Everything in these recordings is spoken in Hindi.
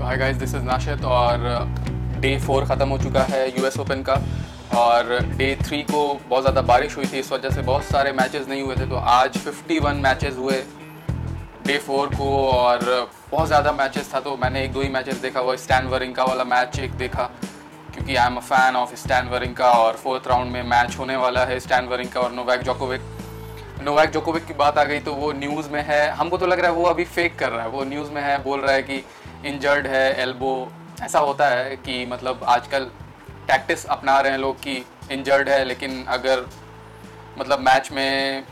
Hi guys this is Nashid और डे फोर ख़त्म हो चुका है यूएस ओपन का और डे थ्री को बहुत ज़्यादा बारिश हुई थी, इस वजह से बहुत सारे मैचेस नहीं हुए थे। तो आज 51 मैचेस हुए डे फोर को और बहुत ज़्यादा मैचेस था। तो मैंने एक दो ही मैचेस देखा, वो स्टैन वरिंका वाला मैच एक देखा, क्योंकि I am a fan of Stan Wawrinka और फोर्थ राउंड में मैच होने वाला है स्टैन वरिंका और नोवैक जोकोविक नोवैक जोकोविक की बात आ गई तो वो न्यूज़ में है। हमको तो लग रहा है वो अभी फेक कर रहा है। वो न्यूज़ में है, बोल रहा है कि इंजर्ड है एल्बो ऐसा होता है कि मतलब आजकल टैक्टिस अपना रहे हैं लोग कि इंजर्ड है, लेकिन अगर मतलब मैच में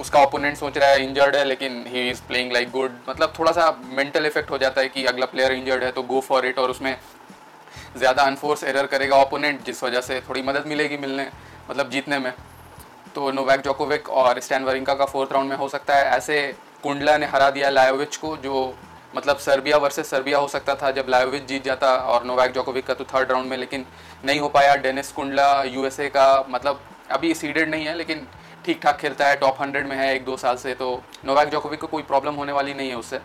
उसका ओपोनेंट सोच रहा है इंजर्ड है, लेकिन he is playing like good मतलब थोड़ा सा मेंटल इफ़ेक्ट हो जाता है कि अगला प्लेयर इंजर्ड है तो गो फॉर इट और उसमें ज़्यादा अनफोर्स एरर करेगा ओपोनेंट जिस वजह से थोड़ी मदद मिलेगी मिलने मतलब जीतने में। तो नोवैक जोकोविक और स्टैन वरिंका का फोर्थ राउंड में हो सकता है। ऐसे कुंडला ने हरा दिया लायोविच को, जो मतलब सर्बिया वर्सेस सर्बिया हो सकता था जब लायोविच जीत जाता और नोवैक जोकोविक का तो थर्ड राउंड में, लेकिन नहीं हो पाया। डेनिस कुंडला यूएसए का मतलब अभी सीडेड नहीं है, लेकिन ठीक ठाक खेलता है टॉप हंड्रेड में है एक दो साल से तो नोवैक जोकोविक को कोई प्रॉब्लम होने वाली नहीं है उससे।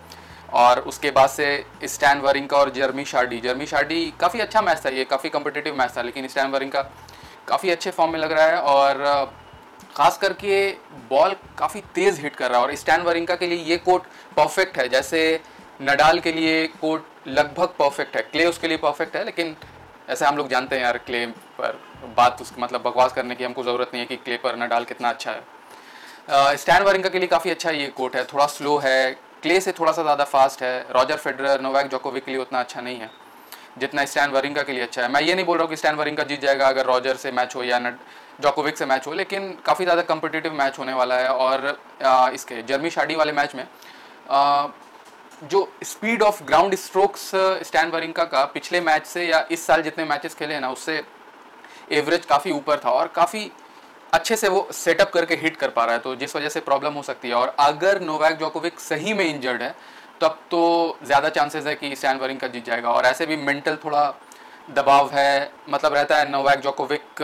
और उसके बाद से स्टैन वरिंका और जर्मी शार्डी। जर्मी शार्डी काफ़ी अच्छा मैच था ये, काफ़ी कम्पिटेटिव मैच था, लेकिन स्टैन वरिंका काफ़ी अच्छे फॉर्म में लग रहा है और खास करके बॉल काफ़ी तेज़ हिट कर रहा है। और स्टैन वरिंका के लिए ये कोट परफेक्ट है, जैसे नडाल के लिए कोर्ट लगभग परफेक्ट है। क्ले उसके लिए परफेक्ट है, लेकिन ऐसे हम लोग जानते हैं यार क्ले पर बात उस मतलब बकवास करने की हमको ज़रूरत नहीं है कि क्ले पर नडाल कितना अच्छा है। स्टैन वरिंका के लिए काफ़ी अच्छा ये कोट है, थोड़ा स्लो है। क्ले से थोड़ा सा ज़्यादा फास्ट है। रॉजर फेडरर नोवैक जोकोविक के लिए उतना अच्छा नहीं है, जितना स्टैन वरिंगा के लिए अच्छा है। मैं ये नहीं बोल रहा हूँ कि स्टैन वरिंका जीत जाएगा अगर रॉजर से मैच हो या जोकोविक से मैच हो, लेकिन काफ़ी ज़्यादा कम्पिटिटिव मैच होने वाला है। और इसके, जर्मी शाडी वाले मैच में जो speed of ground strokes Stan Wawrinka का पिछले मैच से या इस साल जितने मैचेस खेले हैं ना, उससे एवरेज काफ़ी ऊपर था और काफ़ी अच्छे से वो सेटअप करके हिट कर पा रहा है। तो जिस वजह से प्रॉब्लम हो सकती है और अगर नोवैक जोकोविक सही में इंजर्ड है, तब तो ज़्यादा चांसेस है कि स्टैन वरिंका जीत जाएगा। और ऐसे भी मेंटल थोड़ा दबाव है मतलब रहता है नोवैक जोकोविक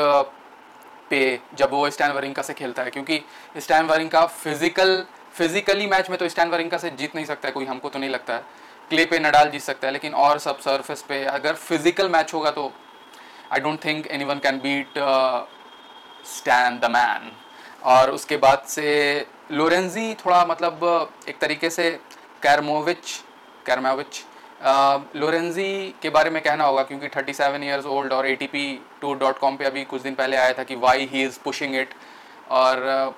पे जब वो स्टैन वरिंका से खेलता है, क्योंकि Stan Wawrinka physical physically match में तो स्टैन वरिंका से जीत नहीं सकता है, कोई हमको तो नहीं लगता है। क्ले पे नडाल जीत सकता है, लेकिन और सब सरफेस पे अगर फ़िज़िकल मैच होगा तो I don't think anyone can beat Stan the man और उसके बाद से लोरेंजी थोड़ा मतलब एक तरीके से कैरमोविच कैरमोविच लोरेंजी के बारे में कहना होगा, क्योंकि 37 सेवन ईयर्स ओल्ड और A T P tour dot com पर अभी कुछ दिन पहले आया था कि why he is pushing it और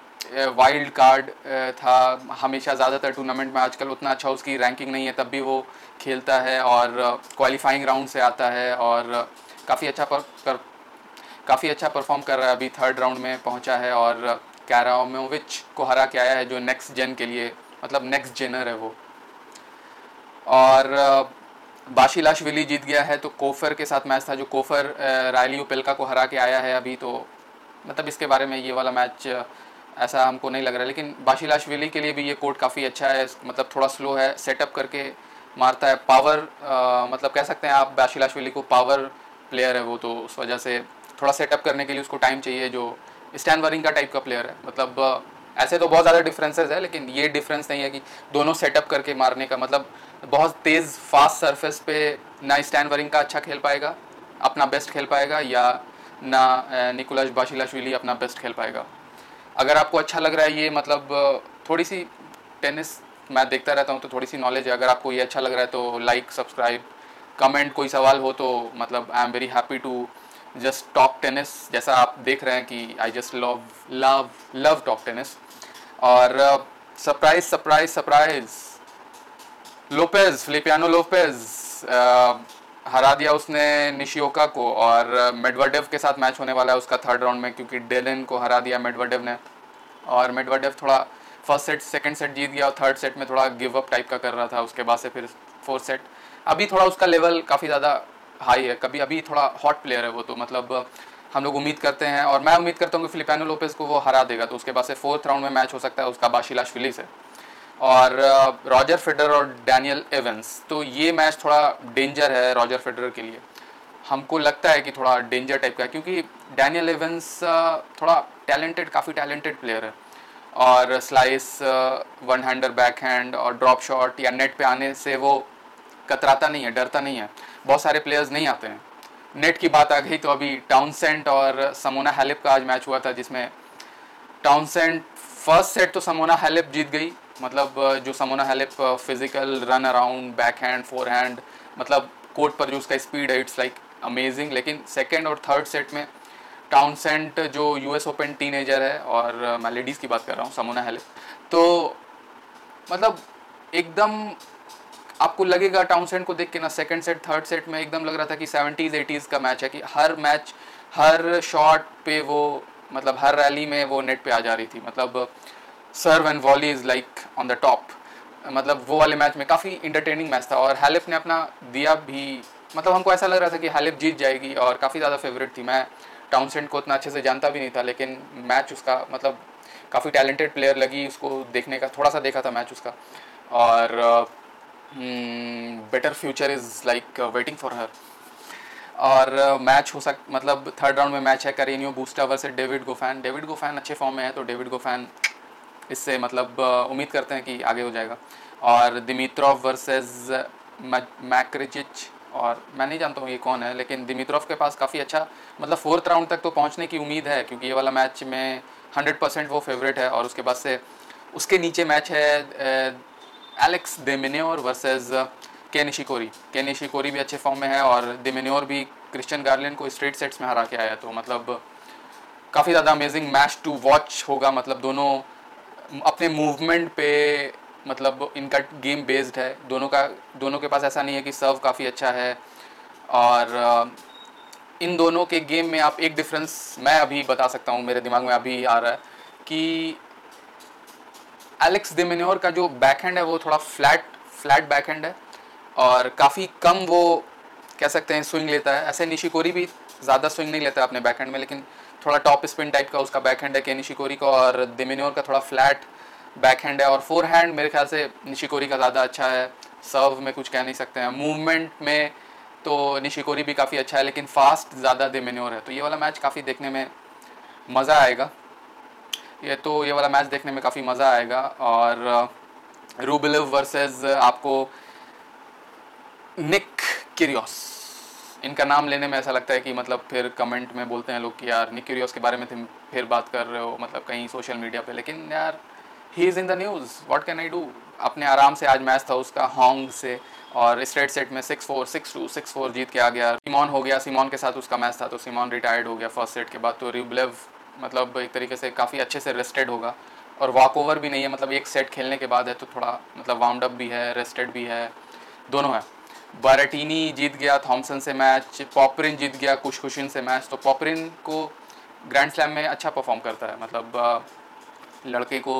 वाइल्ड कार्ड था। हमेशा ज़्यादातर टूर्नामेंट में आजकल उतना अच्छा उसकी रैंकिंग नहीं है, तब भी वो खेलता है और क्वालिफाइंग राउंड से आता है और काफ़ी अच्छा पर कर काफ़ी अच्छा परफॉर्म कर रहा है। अभी थर्ड राउंड में पहुँचा है और कैरामोविच को हरा के आया है, जो नेक्स्ट जेन के लिए मतलब नेक्स्ट जेनर है वो। और बाशिलाशविली जीत गया है तो कोफर के साथ मैच था, जो कोफर रायली उपेलका को हरा के आया है अभी तो मतलब इसके बारे में ये वाला मैच ऐसा हमको नहीं लग रहा है लेकिन बाशिलाशविली के लिए भी ये कोर्ट काफ़ी अच्छा है मतलब थोड़ा स्लो है सेटअप करके मारता है पावर आ, मतलब कह सकते हैं आप बाशिलाशविली को पावर प्लेयर है वो तो उस वजह से थोड़ा सेटअप करने के लिए उसको टाइम चाहिए जो स्टैन वरिंग का टाइप का प्लेयर है। मतलब ऐसे तो बहुत ज़्यादा डिफरेंसेस है लेकिन ये डिफरेंस नहीं है कि दोनों सेटअप करके मारने का मतलब बहुत तेज़ फास्ट सरफेस पे ना स्टैन वरिंग का अच्छा खेल पाएगा अपना बेस्ट खेल पाएगा या ना निकोलस बाशिलाशविली अपना बेस्ट खेल पाएगा। अगर आपको अच्छा लग रहा है ये मतलब थोड़ी सी टेनिस मैं देखता रहता हूँ तो थोड़ी सी नॉलेज है। अगर आपको ये अच्छा लग रहा है तो लाइक सब्सक्राइब कमेंट कोई सवाल हो तो मतलब I am very happy to just talk tennis जैसा आप देख रहे हैं कि I just love love love talk tennis और surprise surprise surprise Lopez Feliciano Lopez हरा दिया उसने निशियोका को। और मेडवर्डेव के साथ मैच होने वाला है उसका थर्ड राउंड में, क्योंकि डेलिन को हरा दिया मेडवाडेव ने। और मेडवाडेव थोड़ा फ़र्स्ट सेट सेकंड सेट जीत गया और थर्ड सेट में थोड़ा गिव अप टाइप का कर रहा था, उसके बाद से फिर फोर्थ सेट अभी थोड़ा उसका लेवल काफ़ी ज़्यादा हाई है, कभी अभी थोड़ा हॉट प्लेयर है वो तो मतलब हम लोग उम्मीद करते हैं और मैं उम्मीद करता हूँ कि फिलिपानो लोपेज को वो हरा देगा तो उसके बाद से फोर्थ राउंड में मैच हो सकता है, उसका बाशिलाश फिली से और रॉजर फेडर और डैनियल एवेंस तो ये मैच थोड़ा डेंजर है रॉजर फेडर के लिए। हमको लगता है कि थोड़ा डेंजर टाइप का है, क्योंकि डैनियल एवेंस थोड़ा टैलेंटेड, काफ़ी टैलेंटेड प्लेयर है। और slice one hander back hand और ड्रॉप शॉट या नेट पे आने से वो कतराता नहीं है, डरता नहीं है। बहुत सारे प्लेयर्स नहीं आते हैं। नेट की बात आ गई तो अभी टाउनसेंट और समोना हेलिप का आज मैच हुआ था, जिसमें टाउनसेंट फ़र्स्ट सेट तो समोना हेलिप जीत गई। मतलब जो Simona Halep physical run around backhand forehand मतलब कोर्ट पर जो उसका स्पीड है इट्स लाइक अमेजिंग लेकिन सेकेंड और थर्ड सेट में टाउनसेंट जो यूएस ओपन टीनेजर है, और मैं लेडीज़ की बात कर रहा हूँ समोना हेलिप तो मतलब एकदम, आपको लगेगा टाउनसेंट को देख के ना सेकंड सेट थर्ड सेट में एकदम लग रहा था कि सेवेंटीज़ एटीज़ का मैच है कि हर मैच हर शॉट पे वो मतलब हर रैली में वो नेट पे आ जा रही थी। मतलब serve and volley is like on the top मतलब वो वाले मैच में काफ़ी इंटरटेनिंग मैच था, और हैलिफ ने अपना दिया भी मतलब हमको ऐसा लग रहा था कि हैलिफ जीत जाएगी, और काफ़ी ज़्यादा फेवरेट थी। मैं टाउनसेंट को उतना अच्छे से जानता भी नहीं था, लेकिन मैच उसका मतलब काफ़ी टैलेंटेड प्लेयर लगी उसको देखने का, थोड़ा सा देखा था मैच उसका। और better future is like waiting for her और मैच हो सक मतलब थर्ड राउंड में मैच है Carreno Busta versus David Goffin David Goffin अच्छे फॉर्म में है तो डेविड गोफैन इससे मतलब उम्मीद करते हैं कि आगे हो जाएगा। और दिमित्रोव वर्सेस मैक्रिचिच और मैं नहीं जानता हूँ ये कौन है, लेकिन दिमित्रोव के पास काफ़ी अच्छा मतलब फोर्थ राउंड तक तो पहुँचने की उम्मीद है, क्योंकि ये वाला मैच में हंड्रेड परसेंट वो फेवरेट है, और उसके बाद से उसके नीचे मैच है Alex de Minaur versus K Nishikori K Nishikori भी अच्छे फॉर्म में है, और डेमिन्योर भी क्रिश्चियन गार्लियन को स्ट्रेट सेट्स में हरा के आया तो मतलब काफ़ी ज़्यादा अमेजिंग मैच टू वॉच होगा मतलब दोनों अपने मूवमेंट पे मतलब इनका गेम बेस्ड है। दोनों का, दोनों के पास ऐसा नहीं है कि सर्व काफ़ी अच्छा है। और इन दोनों के गेम में आप एक डिफरेंस मैं अभी बता सकता हूँ, मेरे दिमाग में अभी आ रहा है कि एलेक्स डेमिन्योर का जो बैकहैंड है, वो थोड़ा फ्लैट फ्लैट बैकहैंड है। और काफ़ी कम वो कह सकते हैं स्विंग लेता है। ऐसे निशिकोरी भी ज़्यादा स्विंग नहीं लेता है अपने बैकहैंड में, लेकिन थोड़ा टॉप स्पिन टाइप का उसका बैकहैंड है के निशिकोरी का, और डेमिन्योर का थोड़ा फ्लैट बैकहैंड है और फोर हैंड मेरे ख्याल से निशिकोरी का ज़्यादा अच्छा है। सर्व में कुछ कह नहीं सकते हैं। मूवमेंट में तो निशिकोरी भी काफ़ी अच्छा है, लेकिन फास्ट ज़्यादा डेमिन्योर है। तो ये वाला मैच काफ़ी देखने में मज़ा आएगा। ये तो ये वाला मैच देखने में काफ़ी मज़ा आएगा। और रूबिलिव वर्सेस आपको निक किरियोस इनका नाम लेने में ऐसा लगता है कि मतलब फिर कमेंट में बोलते हैं लोग कि यार निक किरियोस के बारे में फिर बात कर रहे हो मतलब कहीं सोशल मीडिया पे। लेकिन यार he is in the news what can I do अपने आराम से आज मैच था उसका हॉन्ग से, और स्ट्रेट सेट में six four six two six four जीत के आ गया। सीमॉन हो गया सीमॉन के साथ उसका मैच था तो सीमॉन रिटायर्ड हो गया फ़र्स्ट सेट के बाद तो रिबलेव मतलब एक तरीके से काफ़ी अच्छे से रेस्टेड होगा। और वॉक ओवर भी नहीं है मतलब एक सेट खेलने के बाद है तो थोड़ा मतलब वार्मड अप भी है रेस्टेड भी है। दोनों है। बाराटीनी जीत गया थॉमसन से मैच पॉपरिन जीत गया कुशकुशिन से मैच तो पॉपरिन को ग्रैंड स्लैम में अच्छा परफॉर्म करता है। मतलब लड़के को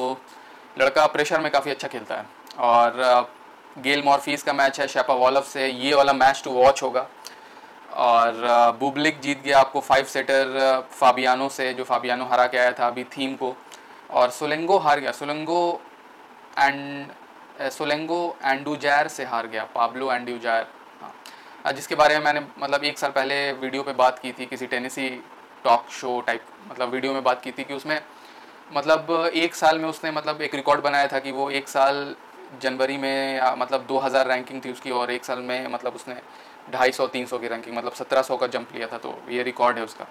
लड़का प्रेशर में काफ़ी अच्छा खेलता है। और गेल मॉर्फीस का मैच है शेपा वॉलफ से ये वाला मैच टू वॉच होगा। और बुबलिक जीत गया आपको फाइव सेटर फाबियानो से, जो फाबियानो हरा के आया था अभी थीम को। और सोलेंगो हार गया। सोलेंगो एंड सोलेंगो एंडूजैर से हार गया, पाब्लो एंडूजैर। हाँ। जिसके बारे में मैंने मतलब एक साल पहले वीडियो पे बात की थी, किसी टेनिसी टॉक शो टाइप मतलब वीडियो में बात की थी कि उसमें मतलब एक साल में उसने मतलब एक रिकॉर्ड बनाया था कि वो एक साल जनवरी में मतलब 2000 रैंकिंग थी उसकी और एक साल में मतलब उसने ढाई सौ, तीन सौ की रैंकिंग मतलब सत्रह सौ का जंप लिया था तो ये रिकॉर्ड है उसका।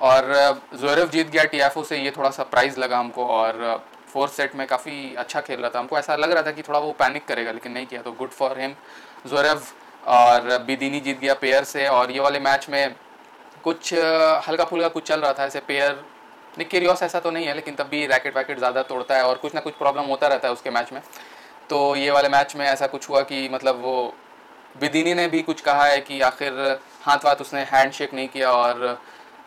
और जोरव जीत गया टीएफओ से, ये थोड़ा सरप्राइज़ लगा हमको और फोर्थ सेट में काफ़ी अच्छा खेल रहा था। हमको ऐसा लग रहा था कि थोड़ा वो पैनिक करेगा, लेकिन नहीं किया तो गुड फॉर हिम जोरव और बिदिनी जीत गया पेयर से और ये वाले मैच में कुछ हल्का फुल्का कुछ चल रहा था, ऐसे पेयर निक्रियोस ऐसा तो नहीं है, लेकिन तब भी रैकेट वैकेट ज़्यादा तोड़ता है और कुछ ना कुछ प्रॉब्लम होता रहता है उसके मैच में। तो ये वाले मैच में ऐसा कुछ हुआ कि मतलब वो विदिनी ने भी कुछ कहा है कि आखिर हाथ वाथ उसने हैंड शेक नहीं किया और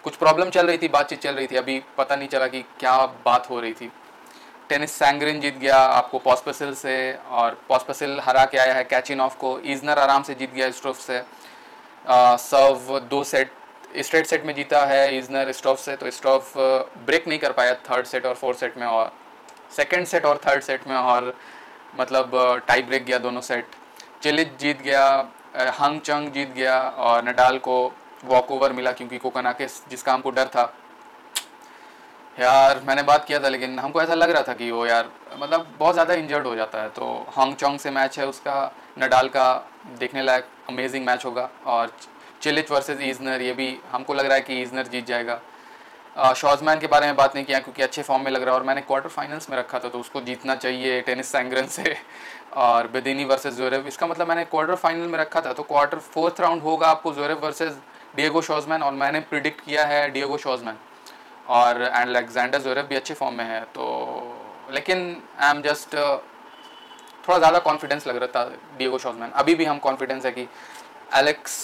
कुछ प्रॉब्लम चल रही थी, बातचीत चल रही थी। अभी पता नहीं चला कि क्या बात हो रही थी। टेनिस सैंग्रिन जीत गया आपको पॉस्पसिल से और पॉस्पसिल हरा के आया है कैचिन ऑफ़ को। ईजनर आराम से जीत गया स्ट्रोफ से। सर्व दो सेट स्ट्रेट सेट में जीता है इजनर स्टॉफ से तो स्टॉफ ब्रेक नहीं कर पाया थर्ड सेट और फोर्थ सेट में और सेकेंड सेट और थर्ड सेट में और मतलब टाई ब्रेक गया दोनों सेट चिलिज जीत गया हंग चंग जीत गया और नडाल को वॉक ओवर मिला क्योंकि कोकना के जिसका हमको डर था। यार, मैंने बात किया था लेकिन हमको ऐसा लग रहा था कि वो यार मतलब बहुत ज़्यादा इंजर्ड हो जाता है तो हंग चोंग से मैच है उसका, नडाल का देखने लायक अमेजिंग मैच होगा और चिलिच वर्सेस ईजनर ये भी हमको लग रहा है कि ईजनर जीत जाएगा। शॉजमैन के बारे में बात नहीं किया क्योंकि अच्छे फॉर्म में लग रहा है और मैंने क्वार्टर फाइनल्स में रखा था तो उसको जीतना चाहिए टेनिस सैंग्रन से। और बेदिनी वर्सेस जोरेव इसका मतलब मैंने क्वार्टर फाइनल में रखा था तो क्वार्टर फोर्थ राउंड होगा आपको जोरेव वर्सेस डिएगो शॉजमैन और मैंने प्रिडिक्ट किया है डिएगो शॉजमैन और एंड अलेक्जेंडर जोरेव भी अच्छे फॉर्म में है तो लेकिन आई एम जस्ट थोड़ा ज़्यादा कॉन्फिडेंस लग रहा था डिएगो शॉजमैन अभी भी हम कॉन्फिडेंस है कि एलेक्स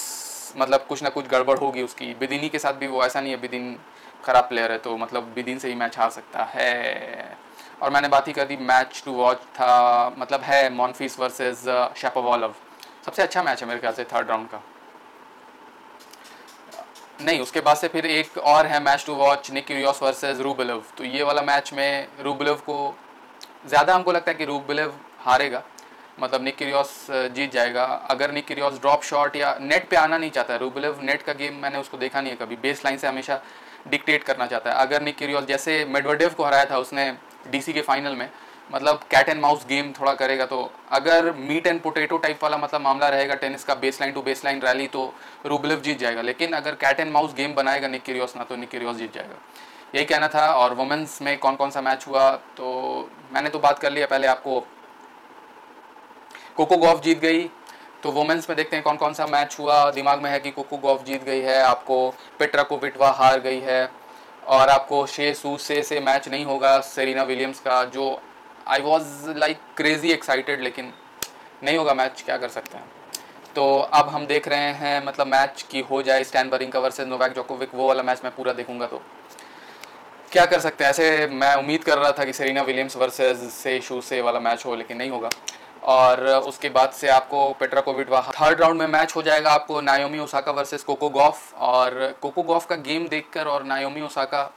मतलब कुछ ना कुछ गड़बड़ होगी उसकी। बिदिनी के साथ भी वो ऐसा नहीं है, बिदिन ख़राब प्लेयर है तो मतलब बिदिन से ही मैच हार सकता है। और मैंने बात ही कर दी मैच टू वॉच था मतलब है मॉनफीस वर्सेस शेपोवॉलव सबसे अच्छा मैच है मेरे ख्याल से थर्ड राउंड का। नहीं, उसके बाद से फिर एक और है match to watch Kyrgios versus Rublev तो ये वाला मैच में रूबलेव को ज़्यादा हमको लगता है कि रूबलेव हारेगा। मतलब निक्यूरियोस जीत जाएगा। अगर निक्यूरियोस ड्रॉप शॉट या नेट पे आना नहीं चाहता है रूबलेव नेट का गेम मैंने उसको देखा नहीं है कभी। बेस लाइन से हमेशा डिक्टेट करना चाहता है। अगर निक जैसे मेडवर्डेव को हराया था उसने डीसी के फाइनल में मतलब कैट एंड माउस गेम थोड़ा करेगा तो। अगर मीट एंड पोटैटो टाइप वाला मतलब मामला रहेगा टेनिस का base line to base line rally तो रूबलेव जीत जाएगा। लेकिन अगर कैट एंड माउस गेम बनाएगा निक ना तो निक जीत जाएगा। यही कहना था। और वुमेंस में कौन कौन सा मैच हुआ तो मैंने तो बात कर लिया पहले आपको। कोको गॉफ जीत गई। तो वुमेंस में देखते हैं कौन कौन सा मैच हुआ। दिमाग में है कि कोको गॉफ जीत गई है, आपको पेट्रा को विटवा हार गई है और आपको शे सू से से मैच नहीं होगा सेरिना विलियम्स का, जो I was like crazy excited लेकिन नहीं होगा मैच क्या कर सकते हैं? तो अब हम देख रहे हैं मतलब मैच की हो जाए स्टैन बरिंग का वर्सेज नोवैक जोकोविक वो वाला मैच मैं पूरा देखूँगा तो। क्या कर सकते हैं? ऐसे मैं उम्मीद कर रहा था कि सेरिना विलियम्स वर्सेज से शू से वाला मैच हो, लेकिन नहीं होगा। और उसके बाद से आपको पेट्रा कोविडवा थर्ड राउंड में मैच हो जाएगा आपको Naomi Osaka versus Coco Gauff और कोको गॉफ का गेम देखकर और Naomi Osaka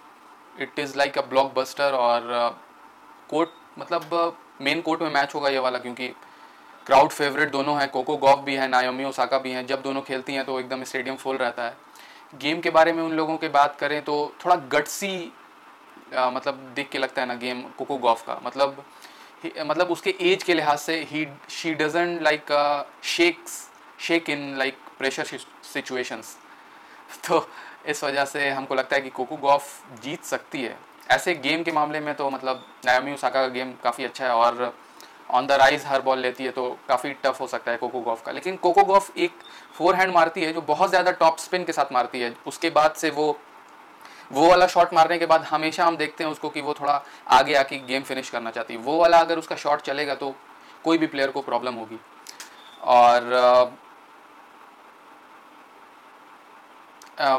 it is like a blockbuster और कोर्ट uh, मतलब मेन uh, कोर्ट में मैच होगा ये वाला क्योंकि क्राउड फेवरेट दोनों हैं। कोको गॉफ भी है नायोमी ओसाका भी हैं। जब दोनों खेलती हैं तो एकदम स्टेडियम फुल रहता है। गेम के बारे में उन लोगों की बात करें तो थोड़ा गटसी uh, मतलब देख के लगता है ना गेम कोको गॉफ का। मतलब मतलब उसके एज के लिहाज से ही she doesn't like shakes shake in like pressure situations तो इस वजह से हमको लगता है कि कोको गॉफ जीत सकती है। ऐसे गेम के मामले में तो मतलब नायामी उसाका का गेम काफ़ी अच्छा है और on the rise her ball लेती है तो काफ़ी टफ हो सकता है कोको गॉफ का। लेकिन कोको गॉफ एक फोर हैंड मारती है जो बहुत ज़्यादा टॉप स्पिन के साथ मारती है। उसके बाद से वो वो वाला शॉट मारने के बाद हमेशा हम देखते हैं उसको कि वो थोड़ा आगे आके गेम फिनिश करना चाहती है। वो वाला अगर उसका शॉट चलेगा तो कोई भी प्लेयर को प्रॉब्लम होगी। और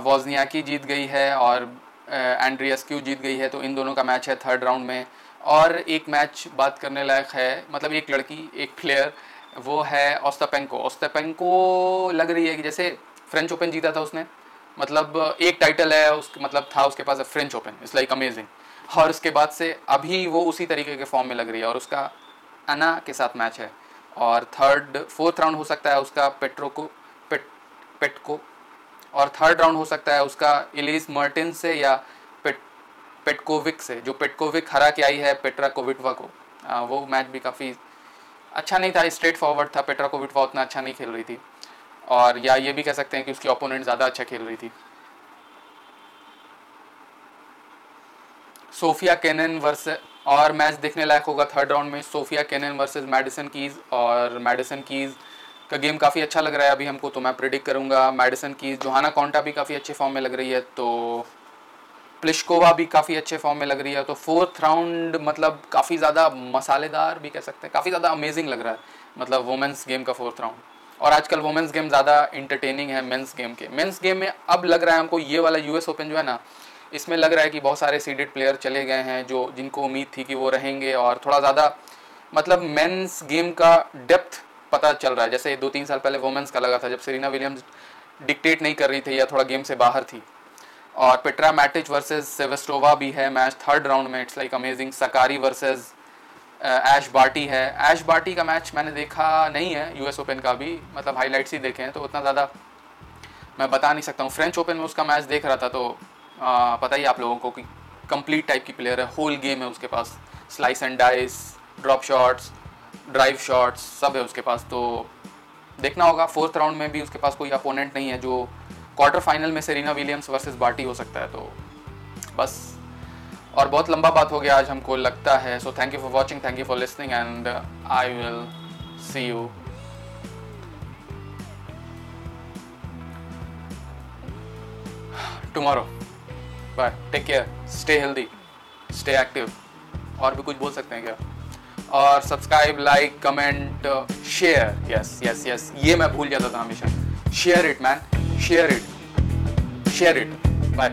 वॉजनियाकी जीत गई है और एंड्रियसक्यू जीत गई है तो इन दोनों का मैच है थर्ड राउंड में। और एक मैच बात करने लायक है मतलब एक लड़की, एक प्लेयर वो है ओस्तापेंको। ओस्तापेंको लग रही है कि जैसे फ्रेंच ओपन जीता था उसने। मतलब एक टाइटल है उस मतलब था उसके पास French Open it's like amazing और उसके बाद से अभी वो उसी तरीके के फॉर्म में लग रही है और उसका अना के साथ मैच है। और थर्ड फोर्थ राउंड हो सकता है उसका पेट्रो को पेट पेटको और थर्ड राउंड हो सकता है उसका इलीस मर्टिन से या पेट पेटकोविक से जो पेटकोविक हरा के आई है पेट्रा कोविटवा को। आ, वो मैच भी काफ़ी अच्छा नहीं था स्ट्रेट फॉरवर्ड था पेट्रा कोविटवा उतना अच्छा नहीं खेल रही थी। और या ये भी कह सकते हैं कि उसकी ओपोनेंट ज़्यादा अच्छा खेल रही थी। सोफिया कैनन वर्स और मैच देखने लायक होगा थर्ड राउंड में। Sofia Kenin versus Madison Keys. और मेडिसन कीज़ का गेम काफ़ी अच्छा लग रहा है अभी हमको तो मैं प्रिडिक्ट करूँगा। मेडिसन कीज़, जोहाना कॉन्टा भी काफ़ी अच्छे फॉर्म में लग रही है तो प्लिशकोवा भी काफ़ी अच्छे फॉर्म में लग रही है। तो फोर्थ राउंड मतलब काफ़ी ज़्यादा मसालेदार भी कह सकते हैं, काफ़ी ज़्यादा अमेजिंग लग रहा है मतलब वुमेंस गेम का फोर्थ राउंड और आजकल वुमेंस गेम ज़्यादा इंटरटेनिंग है मेंस गेम के। मेंस गेम में अब लग रहा है हमको ये वाला यूएस ओपन जो है ना, इसमें लग रहा है कि बहुत सारे सीडेड प्लेयर चले गए हैं जो, जिनको उम्मीद थी कि वो रहेंगे और थोड़ा ज़्यादा मतलब मेंस गेम का डेप्थ पता चल रहा है। जैसे दो तीन साल पहले वुमेंस का लगा था, जब सेरिना विलियम्स डिक्टेट नहीं कर रही थी या थोड़ा गेम से बाहर थी। और पेट्रा मैटिच वर्सेस सेवेस्टोवा भी है मैच थर्ड राउंड में it's like amazing Sakkari versus Ash Barty है। ऐश बार्टी का मैच मैंने देखा नहीं है यूएस ओपन का भी मतलब हाईलाइट्स ही देखे हैं तो उतना ज़्यादा मैं बता नहीं सकता हूँ। फ्रेंच ओपन में उसका मैच देख रहा था तो आ, पता ही आप लोगों को कि कंप्लीट टाइप की प्लेयर है होल गेम है उसके पास। Slice and dice drop shots drive shots सब है उसके पास तो देखना होगा। फोर्थ राउंड में भी उसके पास कोई अपोनेंट नहीं है जो क्वार्टर फाइनल में सेरिना विलियम्स वर्सेस बार्टी हो सकता है तो बस। और बहुत लंबा बात हो गया आज हमको लगता है। So thank you for watching thank you for listening and I will see you tomorrow bye take care stay healthy stay active और भी कुछ बोल सकते हैं क्या? और subscribe like comment share yes yes yes ये मैं भूल जाता था हमेशा. Share it man share it share it bye